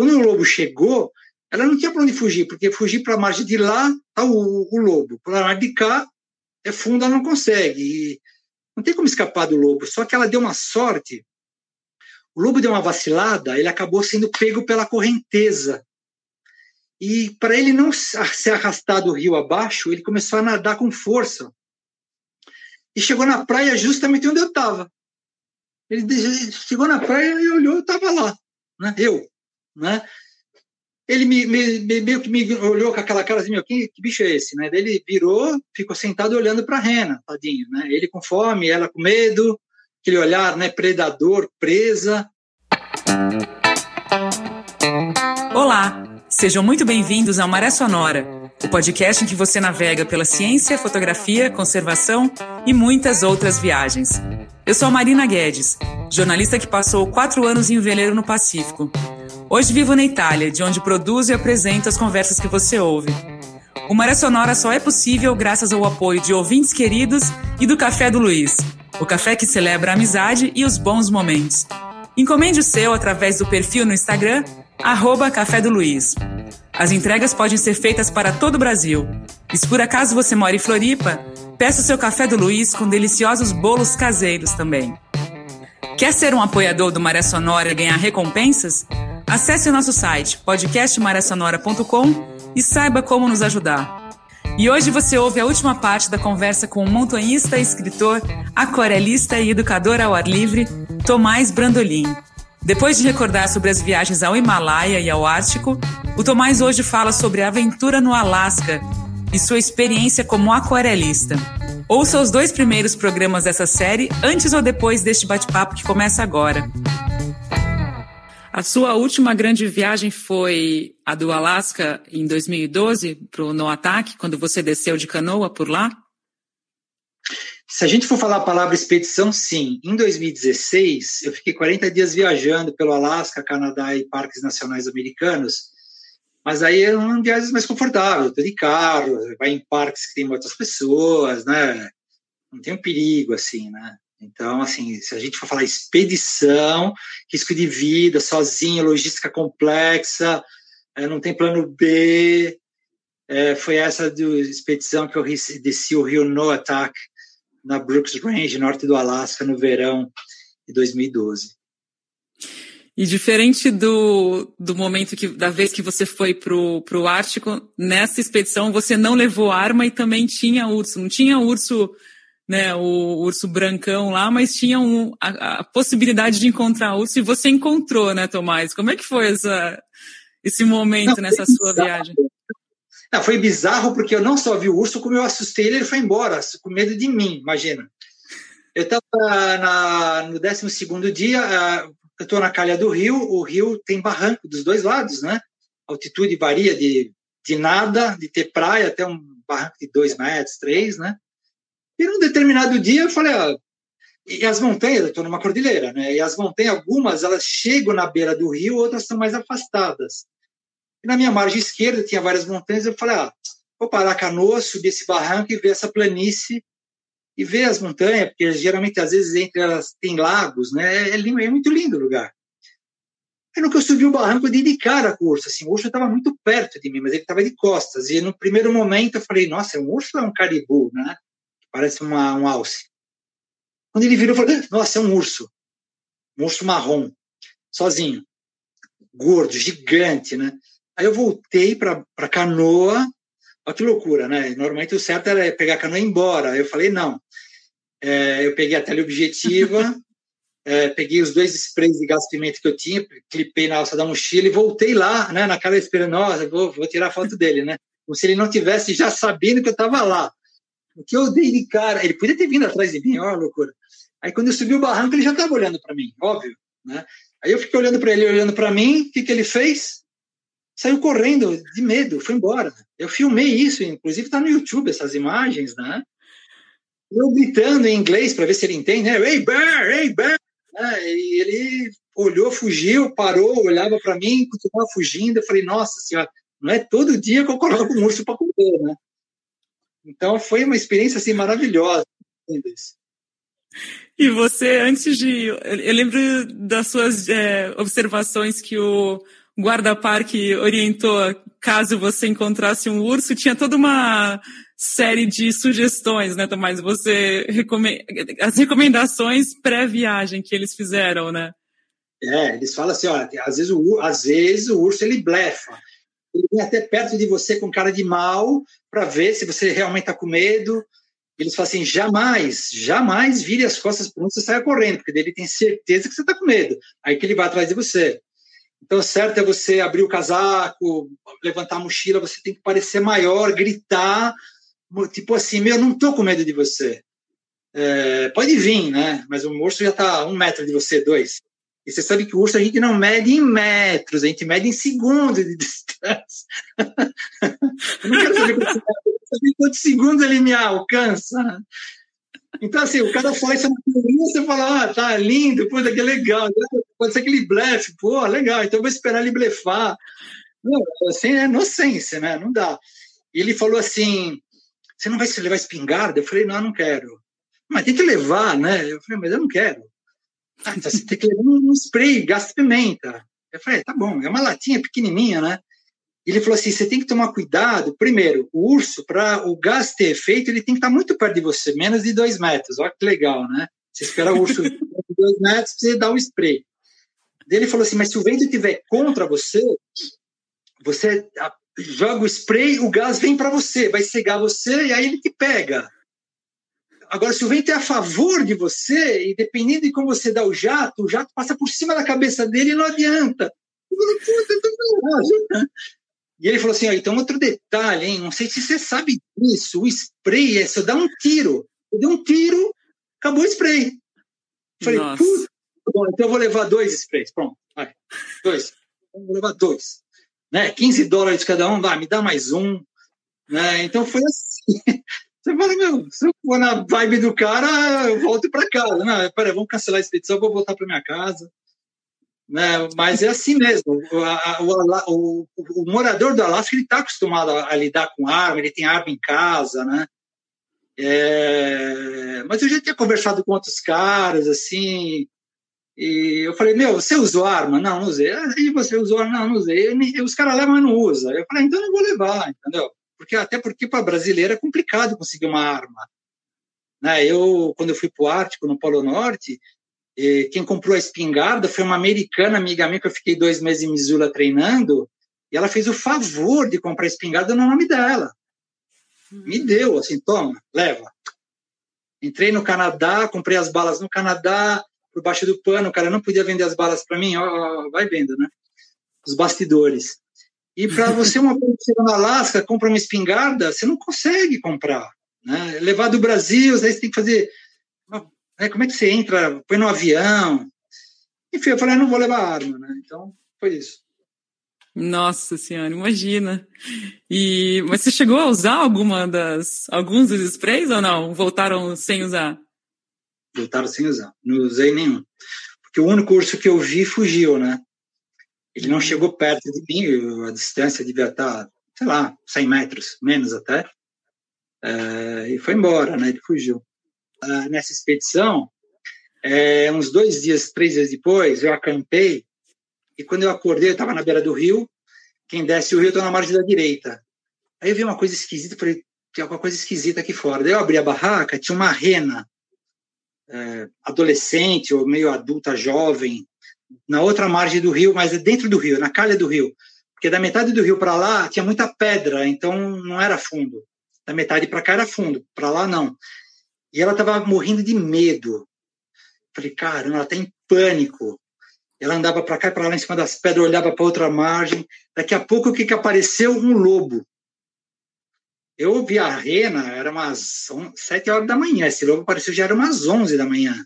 Quando o lobo chegou, ela não tinha para onde fugir, porque fugir para a margem de lá está o, o, lobo, para a margem de cá é fundo, ela não consegue. E não tem como escapar do lobo. Só que ela deu uma sorte. O lobo deu uma vacilada, ele acabou sendo pego pela correnteza. E para ele não se arrastar do rio abaixo, ele começou a nadar com força. E chegou na praia justamente onde eu estava. Ele chegou na praia e olhou, eu estava lá, né? Eu, né? Ele me, me, meio que me olhou com aquela cara assim, meu, que, que bicho é esse, né? Ele virou, ficou sentado olhando para a rena, tadinho, né? Ele com fome, ela com medo, aquele olhar, né, predador, presa. Olá, sejam muito bem-vindos ao Maré Sonora, o podcast em que você navega pela ciência, fotografia, conservação e muitas outras viagens. Eu sou a Marina Guedes, jornalista que passou quatro anos em um veleiro no Pacífico. Hoje vivo na Itália, de onde produzo e apresento as conversas que você ouve. O Maré Sonora só é possível graças ao apoio de ouvintes queridos e do Café do Luiz, o café que celebra a amizade e os bons momentos. Encomende o seu através do perfil no Instagram, arroba Café do Luiz. As entregas podem ser feitas para todo o Brasil. E se por acaso você mora em Floripa, peça o seu Café do Luiz com deliciosos bolos caseiros também. Quer ser um apoiador do Maré Sonora e ganhar recompensas? Acesse o nosso site podcastmaressonora.com e saiba como nos ajudar. E hoje você ouve a última parte da conversa com o montanhista, escritor, aquarelista e educador ao ar livre, Tomás Brandolin. Depois de recordar sobre as viagens ao Himalaia e ao Ártico, o Tomás hoje fala sobre a aventura no Alasca e sua experiência como aquarelista. Ouça os dois primeiros programas dessa série antes ou depois deste bate-papo que começa agora. A sua última grande viagem foi a do Alasca em 2012 para o No Ataque, quando você desceu de canoa por lá? Se a gente for falar a palavra expedição, sim. Em 2016, eu fiquei 40 dias viajando pelo Alasca, Canadá e parques nacionais americanos. Mas aí é um viagem mais confortável, tô de carro, vai em parques que tem muitas pessoas, né? Não tem um perigo assim, né? Então, assim, se a gente for falar expedição, risco de vida, sozinho, logística complexa, é, não tem plano B, é, foi essa do expedição que eu desci o rio Noatak, na Brooks Range, norte do Alasca, no verão de 2012. E diferente do, do momento que da vez que você foi pro, pro Ártico, nessa expedição você não levou arma e também tinha urso. Não tinha urso né, o urso brancão lá, mas tinha um, a, a, possibilidade de encontrar urso e você encontrou, né, Tomás? Como é que foi essa, esse momento não, nessa sua bizarro. viagem? Não, foi bizarro porque eu não só vi o urso, como eu assustei ele, ele foi embora, com medo de mim, imagina. Eu estava no 12 dia, ah, eu estou na calha do rio, o rio tem barranco dos dois lados, né? A altitude varia de, de nada, de ter praia até um barranco de dois metros, três, né? E num determinado dia eu falei, ah, e as montanhas, eu estou numa cordilheira, né? E as montanhas, algumas, elas chegam na beira do rio, outras são mais afastadas. E na minha margem esquerda tinha várias montanhas, eu falei, ah, vou parar a canoa, subir esse barranco e ver essa planície e ver as montanhas, porque geralmente, às vezes, entre elas tem lagos, né? É, lindo, é muito lindo o lugar. Aí no que eu subi o barranco, eu dei de cara com o urso, assim, o urso estava muito perto de mim, mas ele estava de costas. E no primeiro momento eu falei, nossa, é um urso ou é um caribu, né? Parece uma, um alce. Quando ele virou, eu falei, nossa, é um urso. Um urso marrom, sozinho. Gordo, gigante, né? Aí eu voltei para a canoa. Olha que loucura, né? Normalmente o certo era pegar a canoa e ir embora. Aí eu falei, não. É, eu peguei a teleobjetiva, é, peguei os dois sprays de gás pimenta que eu tinha, clipei na alça da mochila e voltei lá, né? Naquela esperando, nossa, vou, vou tirar foto dele, né? Como se ele não tivesse já sabendo que eu estava lá. O que eu dei de cara, ele podia ter vindo atrás de mim, ó, loucura. Aí quando eu subi o barranco, ele já estava olhando para mim, óbvio, né? Aí eu fiquei olhando para ele, olhando para mim, o que, que ele fez? Saiu correndo de medo, foi embora. Eu filmei isso, inclusive está no YouTube essas imagens, né? Eu gritando em inglês para ver se ele entende, né? Hey bear, hey bear! Né? E ele olhou, fugiu, parou, olhava para mim, continuava fugindo. Eu falei, nossa senhora, não é todo dia que eu coloco um urso para comer, né? Então foi uma experiência assim maravilhosa. E você, antes de. Eu lembro das suas é, observações que o, guarda-parque orientou, caso você encontrasse um urso, tinha toda uma série de sugestões, né, Tomás? Você recome... as recomendações pré-viagem que eles fizeram, né? É, eles falam assim, olha, às vezes o, às vezes o urso ele blefa. Ele vem até perto de você com cara de mal para ver se você realmente está com medo. Eles falam assim, jamais, jamais vire as costas para onde você saia correndo, porque ele tem certeza que você está com medo. Aí que ele vai atrás de você. Então, certo é você abrir o casaco, levantar a mochila, você tem que parecer maior, gritar, tipo assim, meu, não tô com medo de você. É, pode vir, né? Mas o urso já está um metro de você, dois. E você sabe que o urso a gente não mede em metros, a gente mede em segundos de distância. Eu não quero saber quantos segundos ele me alcança. Então, assim, o cara fala isso na você fala, ah, tá lindo, pô, que legal. Pode ser aquele blefe, pô, legal, então vou esperar ele blefar. Não, assim, é inocência, né? Não dá. E ele falou assim, você não vai se levar espingarda? Eu falei, não, eu não quero. Mas tem que levar, né? Eu falei, mas eu não quero. Ah, você tem que levar um spray, gás pimenta. Eu falei, tá bom, é uma latinha pequenininha, né? Ele falou assim, você tem que tomar cuidado. Primeiro, o urso, para o gás ter efeito, ele tem que estar muito perto de você, menos de dois metros. Olha que legal, né? Você espera o urso de dois metros, você dá o spray. Ele falou assim, mas se o vento estiver contra você, você joga o spray, o gás vem para você, vai cegar você e aí ele te pega. Agora, se o vento é a favor de você, e dependendo de como você dá o jato, o jato passa por cima da cabeça dele e não adianta. E ele falou assim: ó, então outro detalhe, hein? Não sei se você sabe disso. O spray é só dar um tiro. Eu dei um tiro, acabou o spray. falei, puta, bom, então eu vou levar dois sprays. Pronto, vai. Dois. Então, vou levar dois. Né? 15 dólares cada um, vai, me dá mais um. Né? Então foi assim. Você fala, meu, se eu for na vibe do cara, eu volto para casa. Não, peraí, vamos cancelar a expedição, vou voltar para minha casa. Né? Mas é assim mesmo. O, o, o, o morador do Alasca ele está acostumado a, a, lidar com arma, ele tem arma em casa, né? É, mas eu já tinha conversado com outros caras, assim, e eu falei, meu, você usou arma? Não, não usei. Ah, e você usou arma? Não, não usei. E os caras levam, mas não usa. Eu falei, então não vou levar, entendeu? Porque, até porque para brasileiro é complicado conseguir uma arma. Né? Eu, quando eu fui para o Ártico, no Polo Norte, quem comprou a espingarda foi uma americana amiga minha que eu fiquei dois meses em Missoula treinando e ela fez o favor de comprar a espingarda no nome dela. Me hum. deu, assim, toma, leva. Entrei no Canadá, comprei as balas no Canadá, por baixo do pano, o cara não podia vender as balas para mim, ó, ó, vai vendo, né? Os bastidores. E para você, uma pessoa no Alasca, compra uma espingarda, você não consegue comprar. Né? Levar do Brasil, aí você tem que fazer né? Como é que você entra, põe no avião? Enfim, eu falei, ah, não vou levar arma, né? Então, foi isso. Nossa senhora, imagina. E mas você chegou a usar alguma das alguns dos sprays ou não? Voltaram sem usar? Voltaram sem usar. Não usei nenhum. Porque o único urso que eu vi fugiu, né? Ele não chegou perto de mim, a distância devia estar, sei lá, 100 metros, menos até. É, e foi embora, né? Ele fugiu uh, nessa expedição, é, uns dois dias, três dias depois, eu acampei e quando eu acordei, eu estava na beira do rio. Quem desce o rio, eu estou na margem da direita. Aí eu vi uma coisa esquisita, falei, tem alguma coisa esquisita aqui fora. Daí eu abri a barraca, tinha uma rena, é, adolescente ou meio adulta, jovem, na outra margem do rio, mas dentro do rio, na calha do rio. Porque da metade do rio para lá tinha muita pedra, então não era fundo. Da metade para cá era fundo, para lá não. E ela estava morrendo de medo. Falei, caramba, ela está em pânico. Ela andava para cá e para lá em cima das pedras, olhava para outra margem. Daqui a pouco, o que, que apareceu? Um lobo. Eu vi a rena, era umas sete horas da manhã. Esse lobo apareceu já era umas onze da manhã.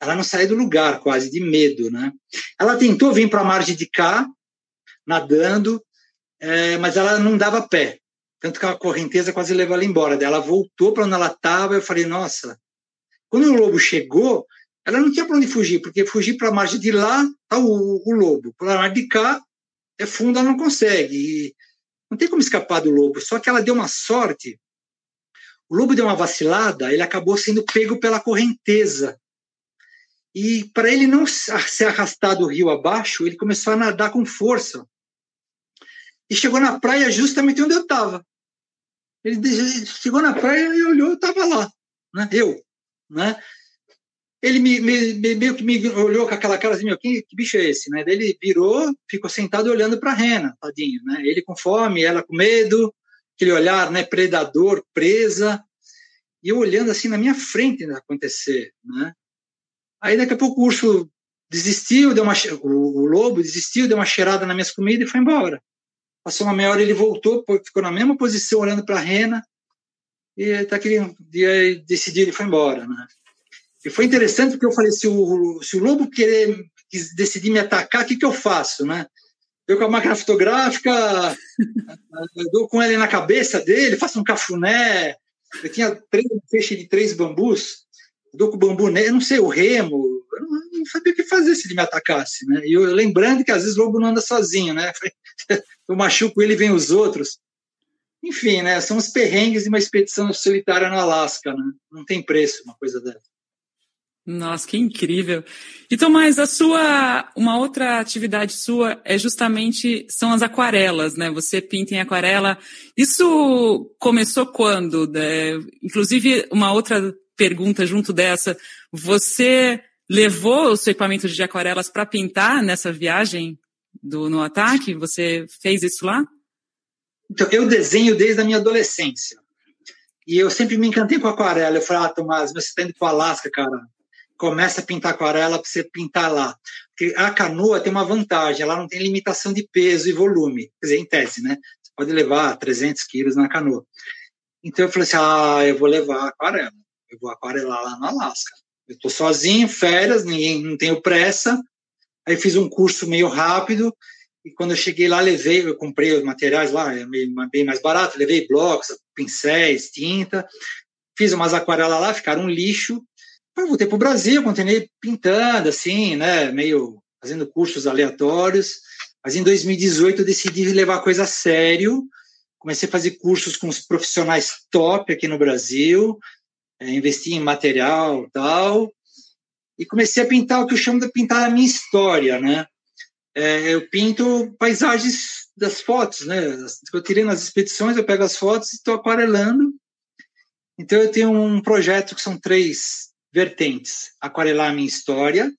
Ela não saiu do lugar, quase, de medo, né? Ela tentou vir para a margem de cá, nadando, é, mas ela não dava pé. Tanto que a correnteza quase levou ela embora. Ela voltou para onde ela estava. Eu falei, nossa. Quando o lobo chegou, ela não tinha para onde fugir, porque fugir para a margem de lá está o, o, lobo. Para a margem de cá é fundo, ela não consegue. E não tem como escapar do lobo. Só que ela deu uma sorte. O lobo deu uma vacilada, ele acabou sendo pego pela correnteza. E para ele não se arrastar do rio abaixo, ele começou a nadar com força. E chegou na praia justamente onde eu estava. Ele chegou na praia e olhou, eu estava lá, né? Eu, né? Ele me, me, meio que me olhou com aquela cara assim, que, que bicho é esse, né? Daí ele virou, ficou sentado olhando para a rena, tadinho, né? Ele com fome, ela com medo, aquele olhar, né, predador, presa, e eu olhando assim na minha frente acontecer, né? Aí daqui a pouco o urso desistiu, deu uma, o, o lobo desistiu, deu uma cheirada nas minhas comidas e foi embora. Passou uma meia hora, ele voltou, ficou na mesma posição, olhando para a rena, e até que ele decidiu, ele foi embora, né? E foi interessante porque eu falei, se o, se o lobo querer decidir me atacar, o que, que eu faço, né? Eu com a máquina fotográfica, dou com ele na cabeça dele, faço um cafuné. Eu tinha três um feixe de três bambus, eu dou com o bambu eu não sei, o remo, eu não, não, sabia o que fazer se ele me atacasse, né? E eu lembrando que às vezes o lobo não anda sozinho, né? Eu machuco ele, vem os outros. Enfim, né? São os perrengues de uma expedição solitária no Alasca, né? Não tem preço uma coisa dessa. Nossa, que incrível. Então, mas a sua, uma outra atividade sua é justamente, são as aquarelas, né? Você pinta em aquarela. Isso começou quando? É, inclusive, uma outra pergunta junto dessa, você levou o seu equipamento de aquarelas para pintar nessa viagem do, no ataque? Você fez isso lá? Então, eu desenho desde a minha adolescência. E eu sempre me encantei com aquarela. Eu falei, ah, Tomás, você está indo para o Alasca, cara começa a pintar aquarela para você pintar lá. Porque a canoa tem uma vantagem, ela não tem limitação de peso e volume, quer dizer, em tese, né? Você pode levar 300 quilos na canoa. Então eu falei assim, ah, eu vou levar aquarela, eu vou aquarelar lá no Alasca. Eu estou sozinho, férias, ninguém, não tenho pressa. Aí fiz um curso meio rápido e quando eu cheguei lá, levei, eu comprei os materiais lá, é bem mais barato, levei blocos, pincéis, tinta, fiz umas aquarelas lá, ficaram um lixo, eu voltei para o Brasil, continuei pintando, assim, né, meio fazendo cursos aleatórios. Mas em 2018 eu decidi levar a coisa a sério. Comecei a fazer cursos com os profissionais top aqui no Brasil, é, investi em material tal, e comecei a pintar o que eu chamo de pintar a minha história, né? É, eu pinto paisagens das fotos, né? Eu tirei nas expedições, eu pego as fotos e estou aquarelando. Então eu tenho um projeto que são três vertentes: aquarelar a minha história,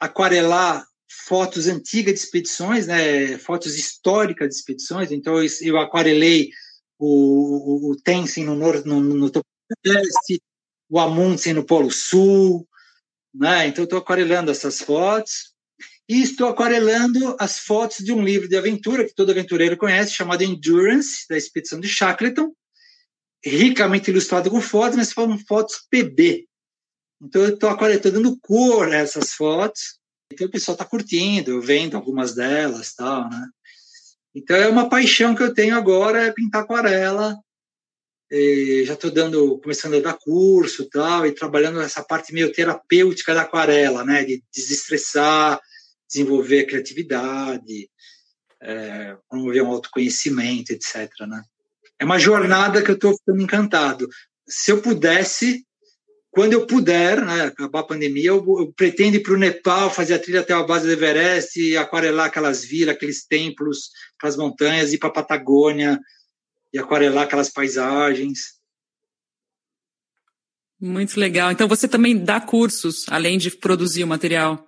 aquarelar fotos antigas de expedições, né, fotos históricas de expedições. Então, eu aquarelei o, o, o Tenzin no, no, no Topo Leste, o Amundsen no Polo Sul, né? Então, estou aquarelando essas fotos. E estou aquarelando as fotos de um livro de aventura que todo aventureiro conhece, chamado Endurance, da expedição de Shackleton, ricamente ilustrado com fotos, mas são fotos PB, então eu estou dando cor a essas fotos, então o pessoal está curtindo, vendo algumas delas, tal, né? Então é uma paixão que eu tenho agora é pintar aquarela. E já estou dando, começando a dar curso, tal, e trabalhando essa parte meio terapêutica da aquarela, né? De desestressar, desenvolver a criatividade, é, promover um autoconhecimento, etc. Né? É uma jornada que eu estou ficando encantado. Se eu pudesse, quando eu puder, né, acabar a pandemia, eu, eu pretendo ir para o Nepal, fazer a trilha até a base do Everest, aquarelar aquelas vilas, aqueles templos, aquelas montanhas, ir para a Patagônia e aquarelar aquelas paisagens. Muito legal. Então você também dá cursos, além de produzir o material?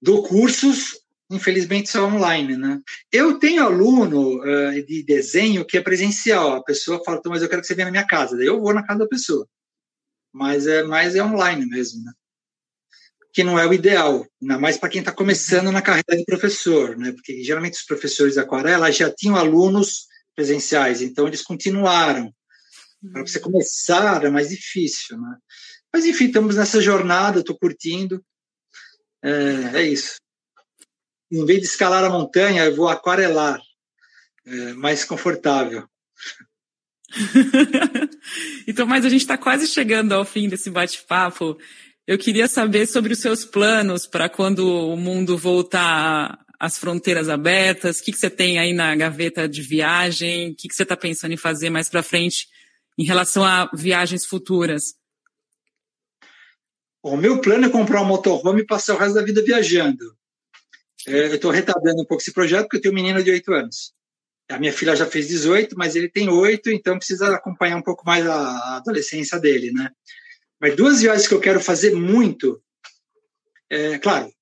Dou cursos, infelizmente só online, né? Eu tenho aluno uh, de desenho que é presencial. A pessoa fala, mas eu quero que você venha na minha casa. Daí eu vou na casa da pessoa mas é mais é online mesmo, né? Que não é o ideal, ainda mais para quem está começando na carreira de professor, né? Porque geralmente os professores de aquarela já tinham alunos presenciais, então eles continuaram. Para você começar é mais difícil, né? Mas enfim, estamos nessa jornada, estou curtindo. É, é, isso. Em vez de escalar a montanha, eu vou aquarelar. É mais confortável. então, mas a gente está quase chegando ao fim desse bate-papo. Eu queria saber sobre os seus planos para quando o mundo voltar às fronteiras abertas. O que, que você tem aí na gaveta de viagem? O que, que você está pensando em fazer mais para frente em relação a viagens futuras? O meu plano é comprar um motorhome e passar o resto da vida viajando. É, eu estou retardando um pouco esse projeto porque eu tenho um menino de 8 anos. A minha filha já fez 18, mas ele tem 8, então precisa acompanhar um pouco mais a adolescência dele, né? Mas duas viagens que eu quero fazer muito, é, claro,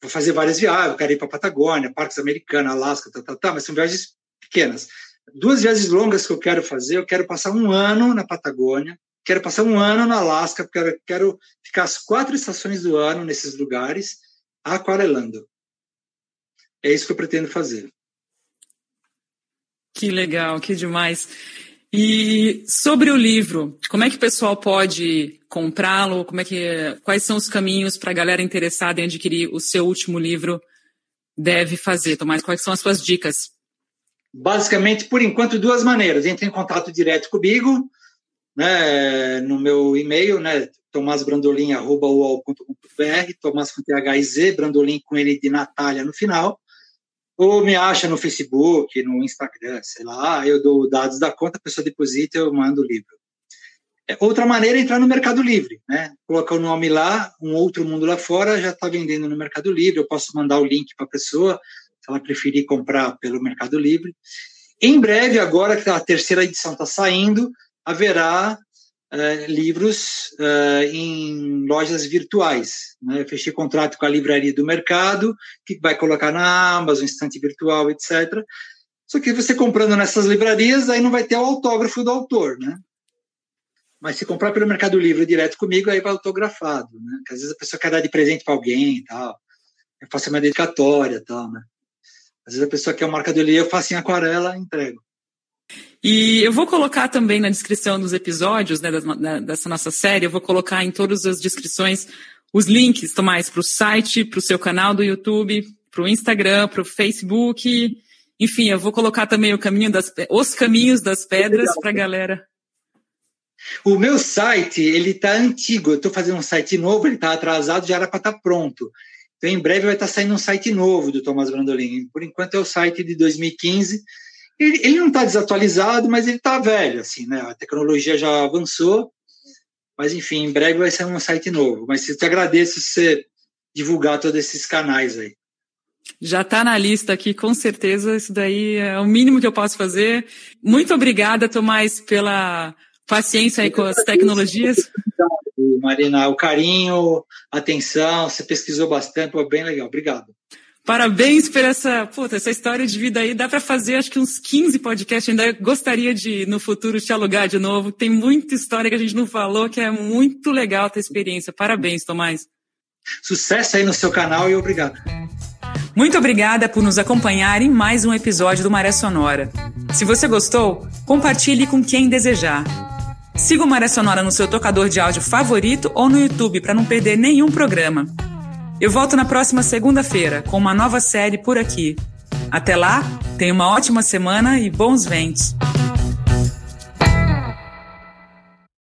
vou fazer várias viagens, eu quero ir para Patagônia, Parques Americanos, Alasca, tá, tá, tá, mas são viagens pequenas. Duas viagens longas que eu quero fazer, eu quero passar um ano na Patagônia, quero passar um ano na Alasca, quero, quero ficar as quatro estações do ano nesses lugares, aquarelando. É isso que eu pretendo fazer. Que legal, que demais. E sobre o livro, como é que o pessoal pode comprá-lo? Como é que, quais são os caminhos para a galera interessada em adquirir o seu último livro deve fazer? Tomás, quais são as suas dicas? Basicamente, por enquanto, duas maneiras. Entre em contato direto comigo, né, no meu e-mail, né, tomasbrandolin.com.br, Tomás com THZ, Brandolin com ele de Natália no final ou me acha no Facebook, no Instagram, sei lá, eu dou dados da conta, a pessoa deposita, eu mando o livro. É, outra maneira é entrar no Mercado Livre, né? Colocar o nome lá, um outro mundo lá fora, já está vendendo no Mercado Livre, eu posso mandar o link para a pessoa, se ela preferir comprar pelo Mercado Livre. Em breve, agora que a terceira edição está saindo, haverá uh, livros uh, em lojas virtuais. Né? Eu fechei contrato com a Livraria do Mercado, que vai colocar na Amazon, estante virtual, etc. Só que você comprando nessas livrarias, aí não vai ter o autógrafo do autor, né? Mas se comprar pelo Mercado Livre direto comigo, aí vai autografado, né? Porque às vezes a pessoa quer dar de presente para alguém e tal. Eu faço uma dedicatória e tal, né? Às vezes a pessoa quer um marcador ali, eu faço em aquarela entrego. E eu vou colocar também na descrição dos episódios né, dessa nossa série, eu vou colocar em todas as descrições os links, Tomás, para o site, para o seu canal do YouTube, para o Instagram, para o Facebook. Enfim, eu vou colocar também o caminho das, os caminhos das pedras para a galera. O meu site, ele está antigo. Eu estou fazendo um site novo, ele está atrasado, já era para estar tá pronto. Então, em breve vai estar tá saindo um site novo do Tomás Brandolin. Por enquanto é o site de 2015 ele, ele não está desatualizado, mas ele está velho, assim, né? A tecnologia já avançou, mas enfim, em breve vai ser um site novo. Mas eu te agradeço você divulgar todos esses canais aí. Já está na lista aqui, com certeza. Isso daí é o mínimo que eu posso fazer. Muito obrigada, Tomás, pela paciência aí com as tecnologias. Marina, o carinho, a atenção, você pesquisou bastante, foi bem legal. Obrigado. Parabéns por essa, puta, essa história de vida aí. Dá para fazer acho que uns 15 podcasts. Ainda gostaria de, no futuro, te alugar de novo. Tem muita história que a gente não falou, que é muito legal a tua experiência. Parabéns, Tomás. Sucesso aí no seu canal e obrigado. Muito obrigada por nos acompanhar em mais um episódio do Maré Sonora. Se você gostou, compartilhe com quem desejar. Siga o Maré Sonora no seu tocador de áudio favorito ou no YouTube para não perder nenhum programa. Eu volto na próxima segunda-feira com uma nova série por aqui. Até lá, tenha uma ótima semana e bons ventos.